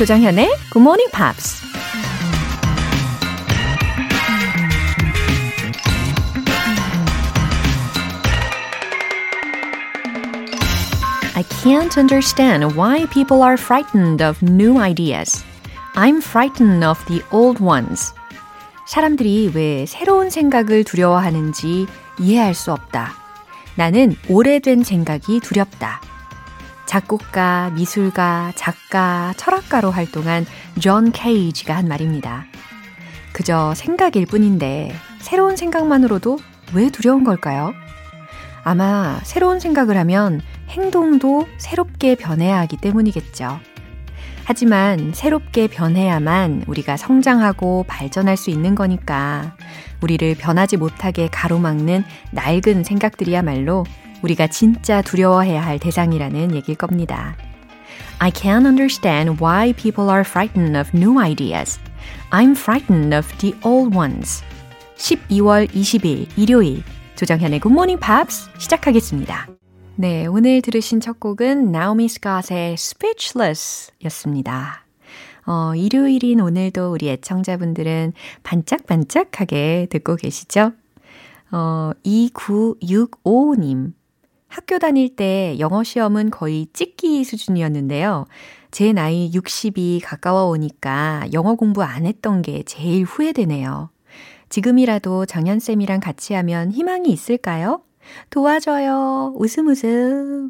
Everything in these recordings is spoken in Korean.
조정현의 Good Morning Pops. I can't understand why people are frightened of new ideas. I'm frightened of the old ones. 사람들이 왜 새로운 생각을 두려워하는지 이해할 수 없다. 나는 오래된 생각이 두렵다. 작곡가, 미술가, 작가, 철학가로 활동한 존 케이지가 한 말입니다. 그저 생각일 뿐인데 새로운 생각만으로도 왜 두려운 걸까요? 아마 새로운 생각을 하면 행동도 새롭게 변해야 하기 때문이겠죠. 하지만 새롭게 변해야만 우리가 성장하고 발전할 수 있는 거니까 우리를 변하지 못하게 가로막는 낡은 생각들이야말로 우리가 진짜 두려워해야 할 대상이라는 얘기일 겁니다. I can't understand why people are frightened of new ideas. I'm frightened of the old ones. 12월 20일 일요일 조정현의 Morning Pops 시작하겠습니다. 네, 오늘 들으신 첫 곡은 Naomi Scott의 Speechless 였습니다. 어, 일요일인 오늘도 우리 애청자분들은 반짝반짝하게 듣고 계시죠? 어, 2965님. 학교 다닐 때 영어 시험은 거의 찍기 수준이었는데요. 제 나이 60이 가까워 오니까 영어 공부 안 했던 게 제일 후회되네요. 지금이라도 정연쌤이랑 같이 하면 희망이 있을까요? 도와줘요. 웃음 웃음.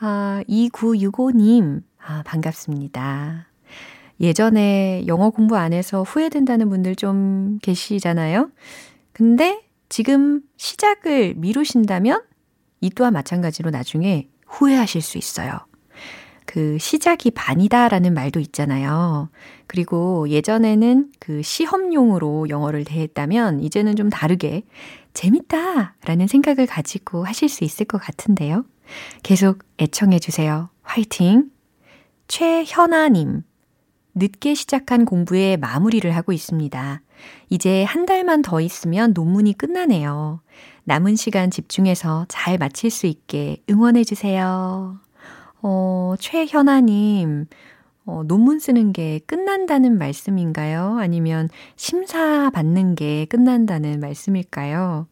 아, 2965님. 아, 반갑습니다. 예전에 영어 공부 안 해서 후회된다는 분들 좀 계시잖아요. 근데 지금 시작을 미루신다면 이 또한 마찬가지로 나중에 후회하실 수 있어요. 그 시작이 반이다라는 말도 있잖아요. 그리고 예전에는 그 시험용으로 영어를 대했다면 이제는 좀 다르게 재밌다 라는 생각을 가지고 하실 수 있을 것 같은데요. 계속 애청해 주세요. 화이팅! 최현아님. 늦게 시작한 공부에 마무리를 하고 있습니다. 이제 한 달만 더 있으면 논문이 끝나네요. 남은 시간 집중해서 잘 마칠 수 있게 응원해 주세요. 어, 최현아님, 어, 논문 쓰는 게 끝난다는 말씀인가요? 아니면 심사 받는 게 끝난다는 말씀일까요?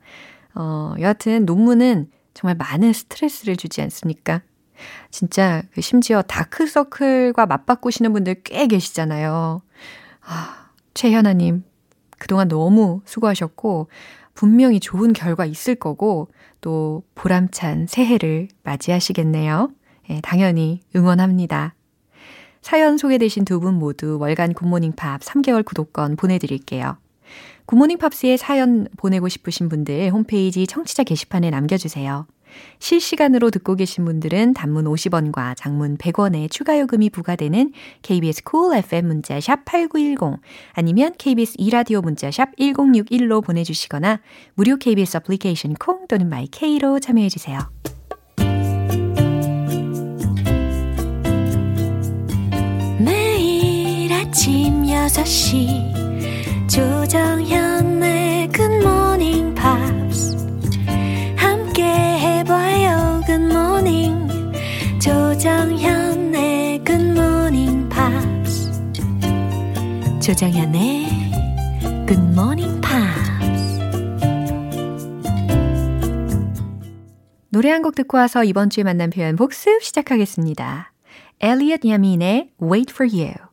어, 여하튼 논문은 정말 많은 스트레스를 주지 않습니까? 진짜 그 심지어 다크서클과 맞바꾸시는 분들 꽤 계시잖아요. 아, 최현아님, 그동안 너무 수고하셨고, 분명히 좋은 결과 있을 거고, 또 보람찬 새해를 맞이하시겠네요. 예, 당연히 응원합니다. 사연 소개되신 두 분 모두 월간 굿모닝 팝 3개월 구독권 보내드릴게요. 굿모닝 팝스에 사연 보내고 싶으신 분들 홈페이지 청취자 게시판에 남겨주세요. 실시간으로 듣고 계신 분들은 단문 50원과 장문 100원의 추가 요금이 부과되는 KBS cool FM 문자 샵 8910 아니면 KBS 이라디오 문자 샵 1061로 보내주시거나 무료 KBS 애플리케이션 콩 또는 마이케이로 참여해 주세요. 아침 6시 조정현의 굿모닝 팝스 함께 해봐요 굿모닝 조정현의 굿모닝 팝스 조정현의 굿모닝 팝스 노래 한 곡 듣고 와서 이번 주에 만난 표현 복습 시작하겠습니다. 엘리엇 야민의 Wait for You.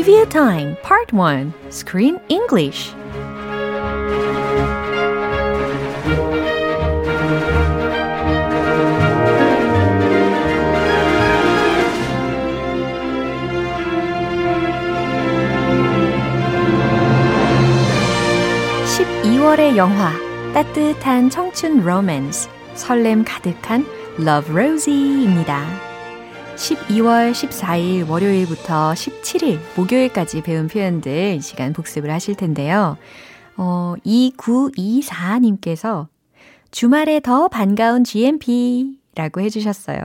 Review Time Part 1 Screen English (12월의) 영화 따뜻한 청춘 로맨스 설렘 가득한 Love Rosie입니다. 12월 14일 월요일부터 17일 목요일까지 배운 표현들 이 시간 복습을 하실 텐데요. 어, 2924님께서 주말에 더 반가운 GMP 라고 해주셨어요.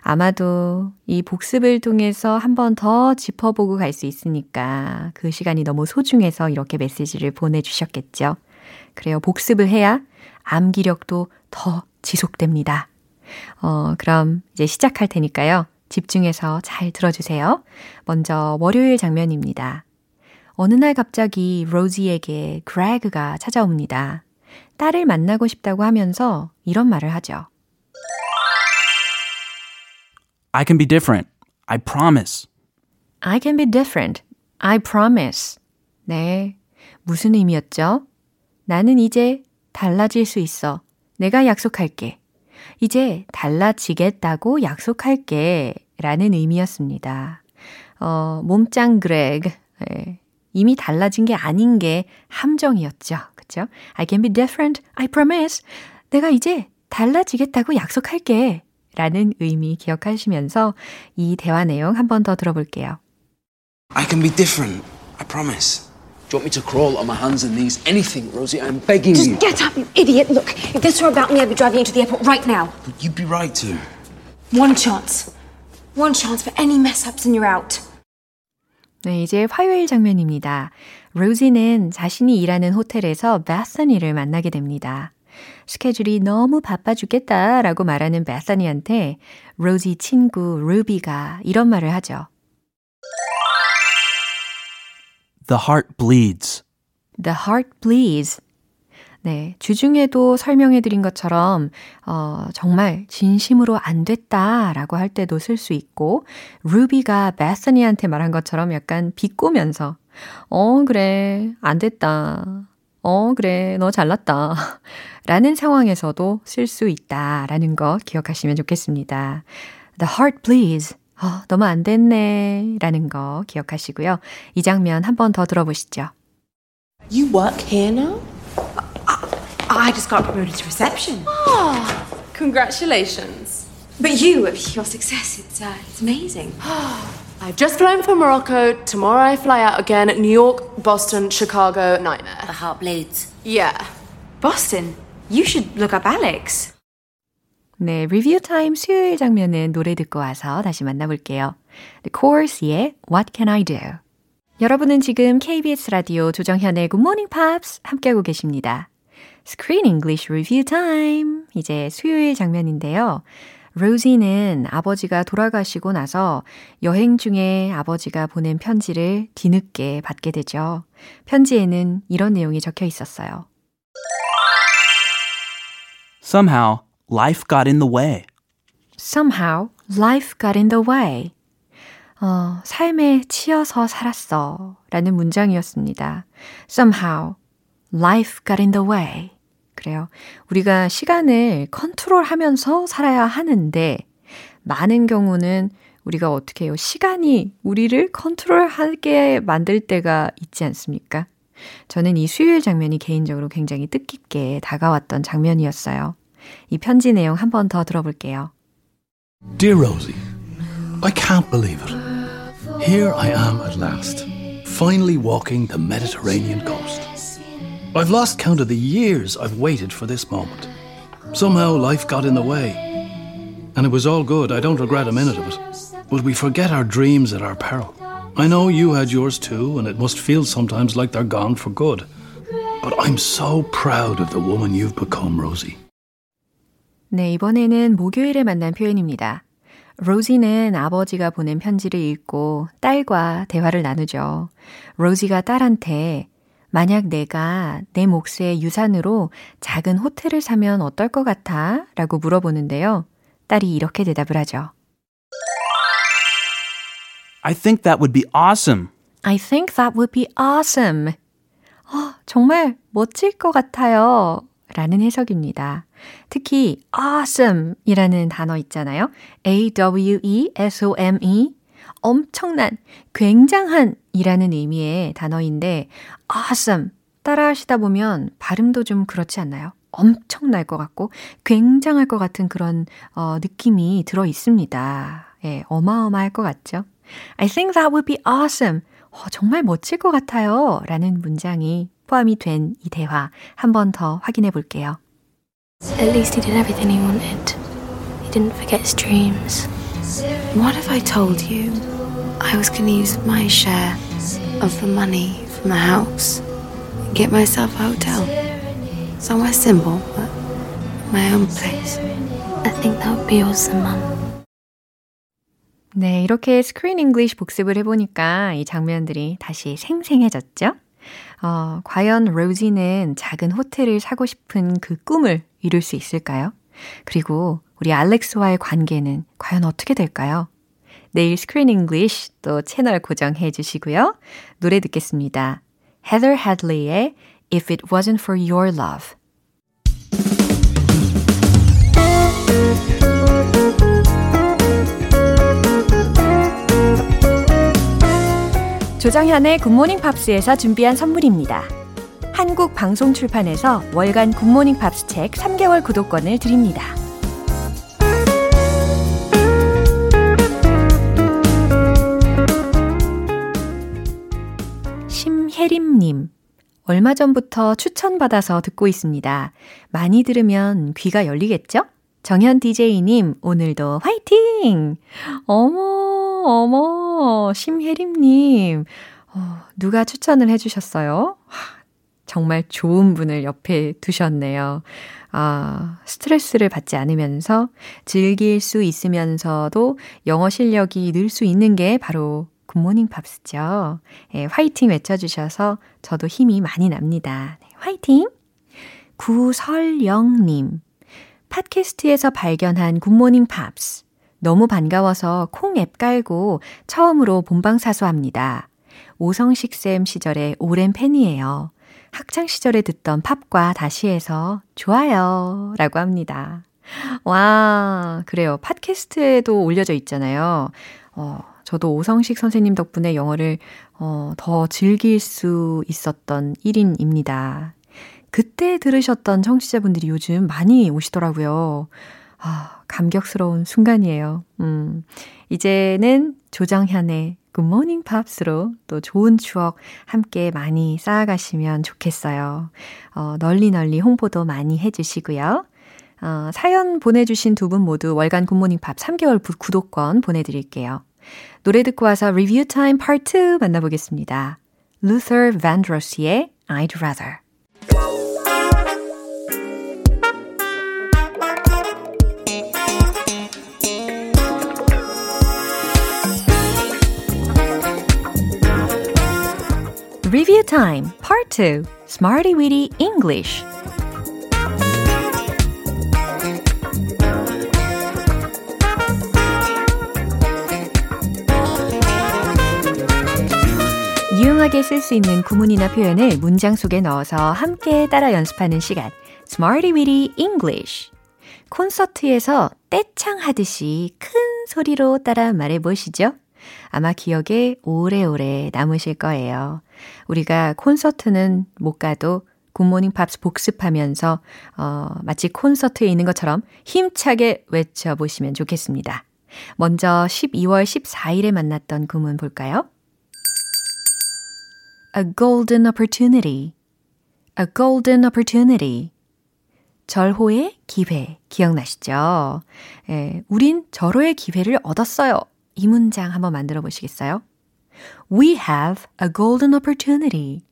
아마도 이 복습을 통해서 한 번 더 짚어보고 갈 수 있으니까 그 시간이 너무 소중해서 이렇게 메시지를 보내주셨겠죠. 그래요. 복습을 해야 암기력도 더 지속됩니다. 어, 그럼 이제 시작할 테니까요. 집중해서 잘 들어주세요. 먼저 월요일 장면입니다. 어느 날 갑자기 로지에게 그레그가 찾아옵니다. 딸을 만나고 싶다고 하면서 이런 말을 하죠. I can be different. I promise. I can be different. I promise. 네. 무슨 의미였죠? 나는 이제 달라질 수 있어. 내가 약속할게. 이제 달라지겠다고 약속할게. 라는 의미였습니다. 어, 몸짱 그렉. 네. 이미 달라진 게 아닌 게 함정이었죠. 그쵸? I can be different. I promise. 내가 이제 달라지겠다고 약속할게. 라는 의미 기억하시면서 이 대화 내용 한 번 더 들어볼게요. I can be different. I promise. Do you want me to crawl on my hands and knees? Anything, Rosie. I'm begging Just you. get up, you idiot. Look, if this were about me, I'd be driving you to the airport right now. But you'd be right to. One chance. One chance for any mess ups and you're out. 네, 이제 화요일 장면입니다. 로지는 자신이 일하는 호텔에서 베사니를 만나게 됩니다. 스케줄이 너무 바빠 죽겠다라고 말하는 베사니한테 로지 친구 루비가 이런 말을 하죠. The heart bleeds. The heart bleeds. 네, 주중에도 설명해 드린 것처럼 어, 정말 진심으로 안 됐다라고 할 때도 쓸 수 있고 루비가 베서니한테 말한 것처럼 약간 비꼬면서 어 그래 안 됐다. 어 그래 너 잘났다. 라는 상황에서도 쓸 수 있다라는 거 기억하시면 좋겠습니다. The heart bleeds. 어, 너무 안 됐네. 라는 거 기억하시고요. 이 장면 한 번 더 들어보시죠. You work here now? I just got promoted to reception. Congratulations. But you, your success, it's, uh, it's amazing. I've just flown from Morocco. Tomorrow I fly out again. New York, Boston, Chicago, nightmare. The heart bleeds. Yeah. Boston, you should look up Alex. 네, 리뷰 타임 수요일 장면은 노래 듣고 와서 다시 만나볼게요. The Course의 What Can I Do? 여러분은 지금 KBS 라디오 조정현의 Good Morning Pops 함께하고 계십니다. Screen English Review Time. 이제 수요일 장면인데요. 로지는 아버지가 돌아가시고 나서 여행 중에 아버지가 보낸 편지를 뒤늦게 받게 되죠. 편지에는 이런 내용이 적혀 있었어요. Somehow, life got in the way. Somehow, life got in the way. 어, 삶에 치여서 살았어. 라는 문장이었습니다. Somehow, life got in the way. 그래요. 우리가 시간을 컨트롤하면서 살아야 하는데, 많은 경우는 우리가 어떻게 해요? 시간이 우리를 컨트롤하게 만들 때가 있지 않습니까? 저는 이 수요일 장면이 개인적으로 굉장히 뜻깊게 다가왔던 장면이었어요. 이 편지 내용 한 번 더 들어볼게요. Dear Rosie, I can't believe it. Here I am at last, finally walking the Mediterranean coast. I've lost count of the years I've waited for this moment. Somehow life got in the way. And it was all good, I don't regret a minute of it. But we forget our dreams at our peril. I know you had yours too, and it must feel sometimes like they're gone for good. But I'm so proud of the woman you've become, Rosie. 네, 이번에는 목요일에 만난 표현입니다. 로지는 아버지가 보낸 편지를 읽고 딸과 대화를 나누죠. 로지가 딸한테 만약 내가 내 몫의 유산으로 작은 호텔을 사면 어떨 것 같아? 라고 물어보는데요. 딸이 이렇게 대답을 하죠. I think that would be awesome. I think that would be awesome. 어, 정말 멋질 것 같아요. 라는 해석입니다. 특히 awesome 이라는 단어 있잖아요. A-W-E-S-O-M-E. 엄청난, 굉장한 이라는 의미의 단어인데 awesome 따라 하시다 보면 발음도 좀 그렇지 않나요? 엄청날 것 같고 굉장할 것 같은 그런 어, 느낌이 들어 있습니다. 예, 어마어마할 것 같죠? I think that would be awesome. 어, 정말 멋질 것 같아요. 라는 문장이 포함이 된 이 대화 한 번 더 확인해 볼게요. At least he did everything he wanted. He didn't forget his dreams. What if I told you I was going to use my share of the money from the house and get myself a hotel? Somewhere simple, but my own place. I think that would be awesome, Mum. 네, 이렇게 Screen English 복습을 해보니까 이 장면들이 다시 생생해졌죠? 어, 과연 로지는 작은 호텔을 사고 싶은 그 꿈을 이룰 수 있을까요? 그리고 우리 알렉스와의 관계는 과연 어떻게 될까요? 내일 Screen English 또 채널 고정해 주시고요. 노래 듣겠습니다. Heather Headley의 If It Wasn't For Your Love 조정현의 굿모닝 팝스에서 준비한 선물입니다. 한국 방송 출판에서 월간 굿모닝 팝스 책 3개월 구독권을 드립니다. 심혜림님, 얼마 전부터 추천받아서 듣고 있습니다. 많이 들으면 귀가 열리겠죠? 정현 DJ님, 오늘도 화이팅! 어머, 어머, 심혜림님. 어, 누가 추천을 해주셨어요? 정말 좋은 분을 옆에 두셨네요. 아, 스트레스를 받지 않으면서 즐길 수 있으면서도 영어 실력이 늘 수 있는 게 바로 굿모닝 팝스죠. 예, 화이팅 외쳐주셔서 저도 힘이 많이 납니다. 네, 화이팅! 구설영님. 팟캐스트에서 발견한 굿모닝 팝스. 너무 반가워서 콩 앱 깔고 처음으로 본방 사수합니다. 오성식 쌤 시절의 오랜 팬이에요. 학창 시절에 듣던 팝과 다시 해서 좋아요. 라고 합니다. 와, 그래요. 팟캐스트에도 올려져 있잖아요. 어, 저도 오성식 선생님 덕분에 영어를 어, 더 즐길 수 있었던 1인입니다. 그때 들으셨던 청취자분들이 요즘 많이 오시더라고요. 아, 감격스러운 순간이에요. 음, 이제는 조정현의 굿모닝 팝스로 또 좋은 추억 함께 많이 쌓아가시면 좋겠어요. 어, 널리 널리 홍보도 많이 해주시고요. 어, 사연 보내주신 두 분 모두 월간 굿모닝 팝 3개월 구독권 보내드릴게요. 노래 듣고 와서 리뷰 타임 파트 2 만나보겠습니다. Luther Vandross의 I'd Rather. Review Time Part 2 Smarty Weedy English 유용하게 쓸 수 있는 구문이나 표현을 문장 속에 넣어서 함께 따라 연습하는 시간 Smarty Witty English 콘서트에서 떼창 하듯이 큰 소리로 따라 말해 보시죠. 아마 기억에 오래오래 남으실 거예요. 우리가 콘서트는 못 가도 굿모닝 팝스 복습하면서 어, 마치 콘서트에 있는 것처럼 힘차게 외쳐보시면 좋겠습니다. 먼저 12월 14일에 만났던 구문 볼까요? A golden opportunity. A golden opportunity. 절호의 기회. 기억나시죠? 예, 우린 절호의 기회를 얻었어요. 이 문장 한번 만들어 보시겠어요? We have a golden opportunity.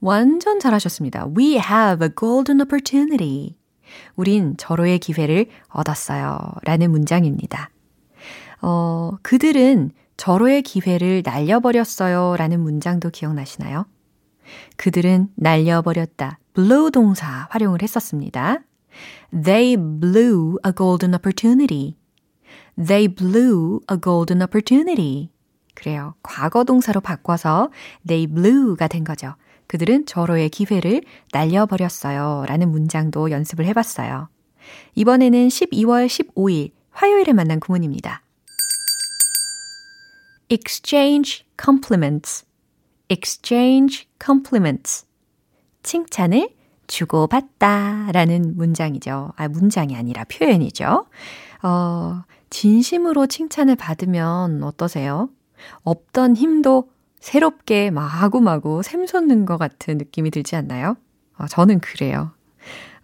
완전 잘하셨습니다. We have a golden opportunity. 우린 절호의 기회를 얻었어요. 라는 문장입니다. 어, 그들은 절호의 기회를 날려버렸어요. 라는 문장도 기억나시나요? 그들은 날려버렸다. blow 동사 활용을 했었습니다. They blew a golden opportunity. They blew a golden opportunity. 그래요. 과거 동사로 바꿔서 they blew가 된 거죠. 그들은 절호의 기회를 날려버렸어요. 라는 문장도 연습을 해봤어요. 이번에는 12월 15일 화요일에 만난 구문입니다. Exchange compliments. exchange compliments. 칭찬을 주고받다 라는 문장이죠. 아, 문장이 아니라 표현이죠. 어, 진심으로 칭찬을 받으면 어떠세요? 없던 힘도 새롭게 마구마구 샘솟는 것 같은 느낌이 들지 않나요? 어, 저는 그래요.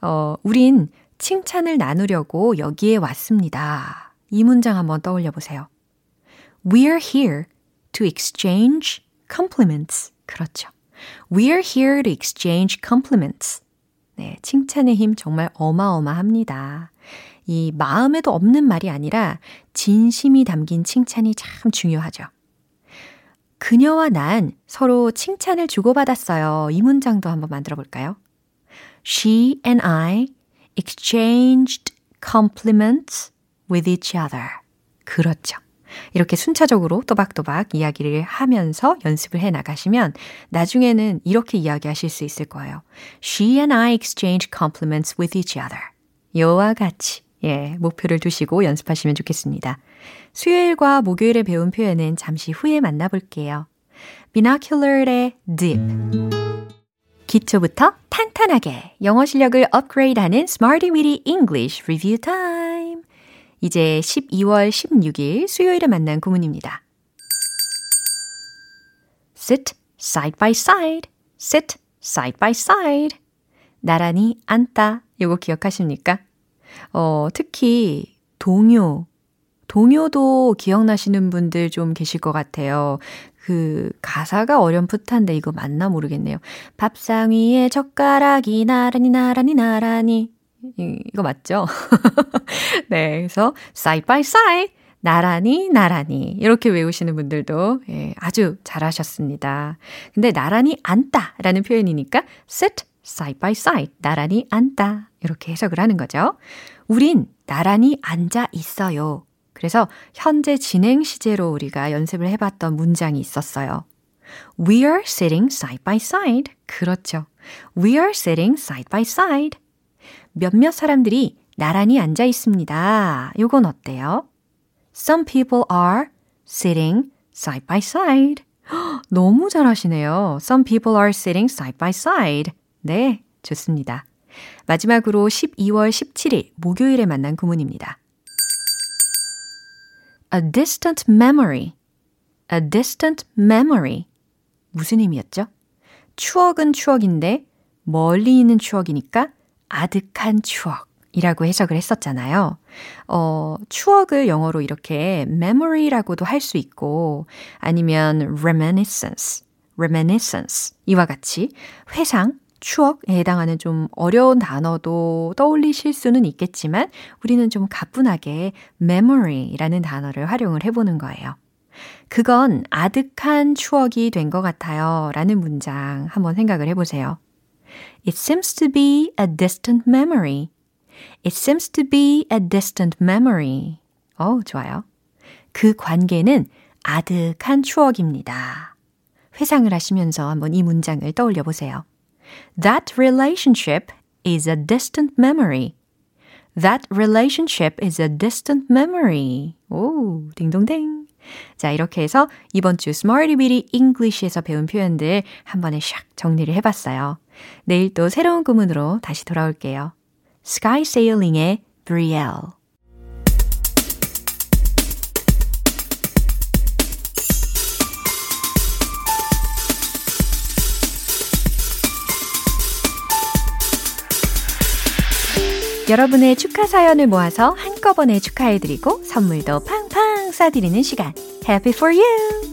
어, 우린 칭찬을 나누려고 여기에 왔습니다. 이 문장 한번 떠올려 보세요. We're here to exchange compliments. 그렇죠. We're here to exchange compliments. 네, 칭찬의 힘 정말 어마어마합니다. 이 마음에도 없는 말이 아니라 진심이 담긴 칭찬이 참 중요하죠. 그녀와 난 서로 칭찬을 주고받았어요. 이 문장도 한번 만들어 볼까요? She and I exchanged compliments with each other. 그렇죠. 이렇게 순차적으로 또박또박 이야기를 하면서 연습을 해 나가시면 나중에는 이렇게 이야기하실 수 있을 거예요. She and I exchanged compliments with each other. 요와 같이 예, 목표를 두시고 연습하시면 좋겠습니다. 수요일과 목요일에 배운 표현은 잠시 후에 만나볼게요. Binocular의 dip. 기초부터 탄탄하게 영어 실력을 업그레이드하는 Smarty Weedy English Review Time. 이제 12월 16일 수요일에 만난 구문입니다. sit side by side, sit side by side. 나란히 앉다. 요거 기억하십니까? 어, 특히 동요, 동요도 기억나시는 분들 좀 계실 것 같아요. 그 가사가 어렴풋한데 이거 맞나 모르겠네요. 밥상 위에 젓가락이 나란히 나란히 나란히 이거 맞죠? 네, 그래서 side by side 나란히 나란히 이렇게 외우시는 분들도 예, 아주 잘하셨습니다. 근데 나란히 앉다라는 표현이니까 sit side by side 나란히 앉다 이렇게 해석을 하는 거죠. 우린 나란히 앉아 있어요. 그래서 현재 진행 시제로 우리가 연습을 해봤던 문장이 있었어요. We are sitting side by side. 그렇죠. We are sitting side by side. 몇몇 사람들이 나란히 앉아 있습니다. 요건 어때요? Some people are sitting side by side. 너무 잘하시네요. Some people are sitting side by side. 네, 좋습니다. 마지막으로 12월 17일 목요일에 만난 구문입니다. A distant memory. A distant memory. 무슨 의미였죠? 추억은 추억인데 멀리 있는 추억이니까 아득한 추억이라고 해석을 했었잖아요. 어, 추억을 영어로 이렇게 memory라고도 할 수 있고 아니면 reminiscence, reminiscence 이와 같이 회상, 추억에 해당하는 좀 어려운 단어도 떠올리실 수는 있겠지만 우리는 좀 가뿐하게 memory라는 단어를 활용을 해보는 거예요. 그건 아득한 추억이 된 것 같아요. 라는 문장 한번 생각을 해보세요. It seems to be a distant memory. It seems to be a distant memory. 어, 좋아요. 그 관계는 아득한 추억입니다. 회상을 하시면서 한번 이 문장을 떠올려 보세요. That relationship is a distant memory. That relationship is a distant memory. 오, 딩동댕. 자, 이렇게 해서 이번 주 Smarty Bitty English에서 배운 표현들 한 번에 샥 정리를 해봤어요. 내일 또 새로운 구문으로 다시 돌아올게요. Sky Sailing의 Brielle. 여러분의 축하 사연을 모아서 한꺼번에 축하해드리고 선물도 팡팡 쏴드리는 시간. Happy for you!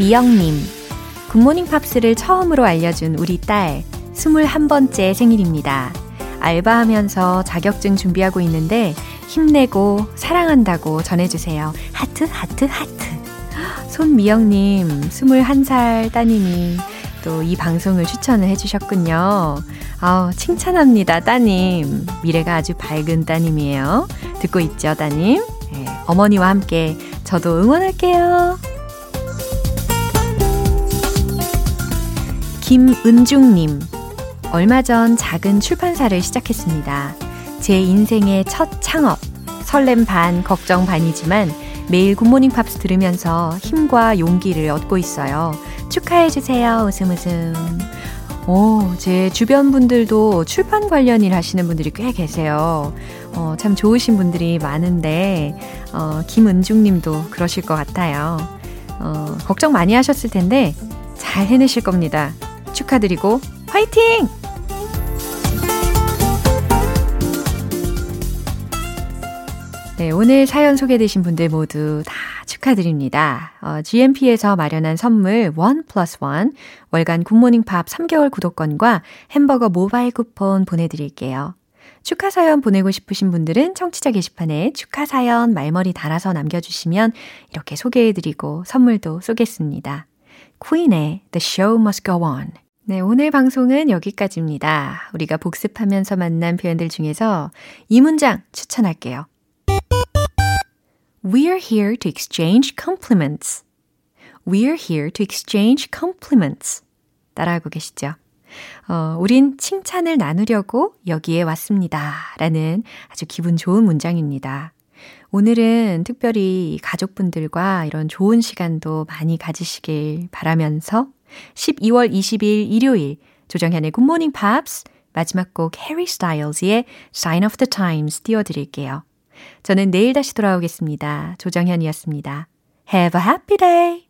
손미영님. 굿모닝 팝스를 처음으로 알려준 우리 딸. 21번째 생일입니다. 알바하면서 자격증 준비하고 있는데 힘내고 사랑한다고 전해주세요. 하트, 하트, 하트. 손미영님, 21살 따님이 또 이 방송을 추천을 해주셨군요. 아우, 칭찬합니다, 따님. 미래가 아주 밝은 따님이에요. 듣고 있죠, 따님? 네, 어머니와 함께 저도 응원할게요. 김은중님, 얼마 전 작은 출판사를 시작했습니다. 제 인생의 첫 창업. 설렘 반, 걱정 반이지만 매일 굿모닝 팝스 들으면서 힘과 용기를 얻고 있어요. 축하해주세요. 웃음 웃음. 오, 제 주변 분들도 출판 관련 일 하시는 분들이 꽤 계세요. 어, 참 좋으신 분들이 많은데, 어, 김은중 님도 그러실 것 같아요. 어, 걱정 많이 하셨을 텐데 잘 해내실 겁니다. 축하드리고 화이팅! 네, 오늘 사연 소개되신 분들 모두 다 축하드립니다. 어, GMP에서 마련한 선물 원 플러스 원 월간 굿모닝 팝 3개월 구독권과 햄버거 모바일 쿠폰 보내드릴게요. 축하 사연 보내고 싶으신 분들은 청취자 게시판에 축하 사연 말머리 달아서 남겨주시면 이렇게 소개해드리고 선물도 쏘겠습니다. 퀸의 The Show Must Go On. 네, 오늘 방송은 여기까지입니다. 우리가 복습하면서 만난 표현들 중에서 이 문장 추천할게요. We're here to exchange compliments. We're here to exchange compliments. 따라하고 계시죠? 어, 우린 칭찬을 나누려고 여기에 왔습니다. 라는 아주 기분 좋은 문장입니다. 오늘은 특별히 가족분들과 이런 좋은 시간도 많이 가지시길 바라면서 12월 20일 일요일 조정현의 굿모닝 팝스 마지막 곡 해리 스타일즈의 Sign of the Times 띄워드릴게요. 저는 내일 다시 돌아오겠습니다. 조정현이었습니다. Have a happy day!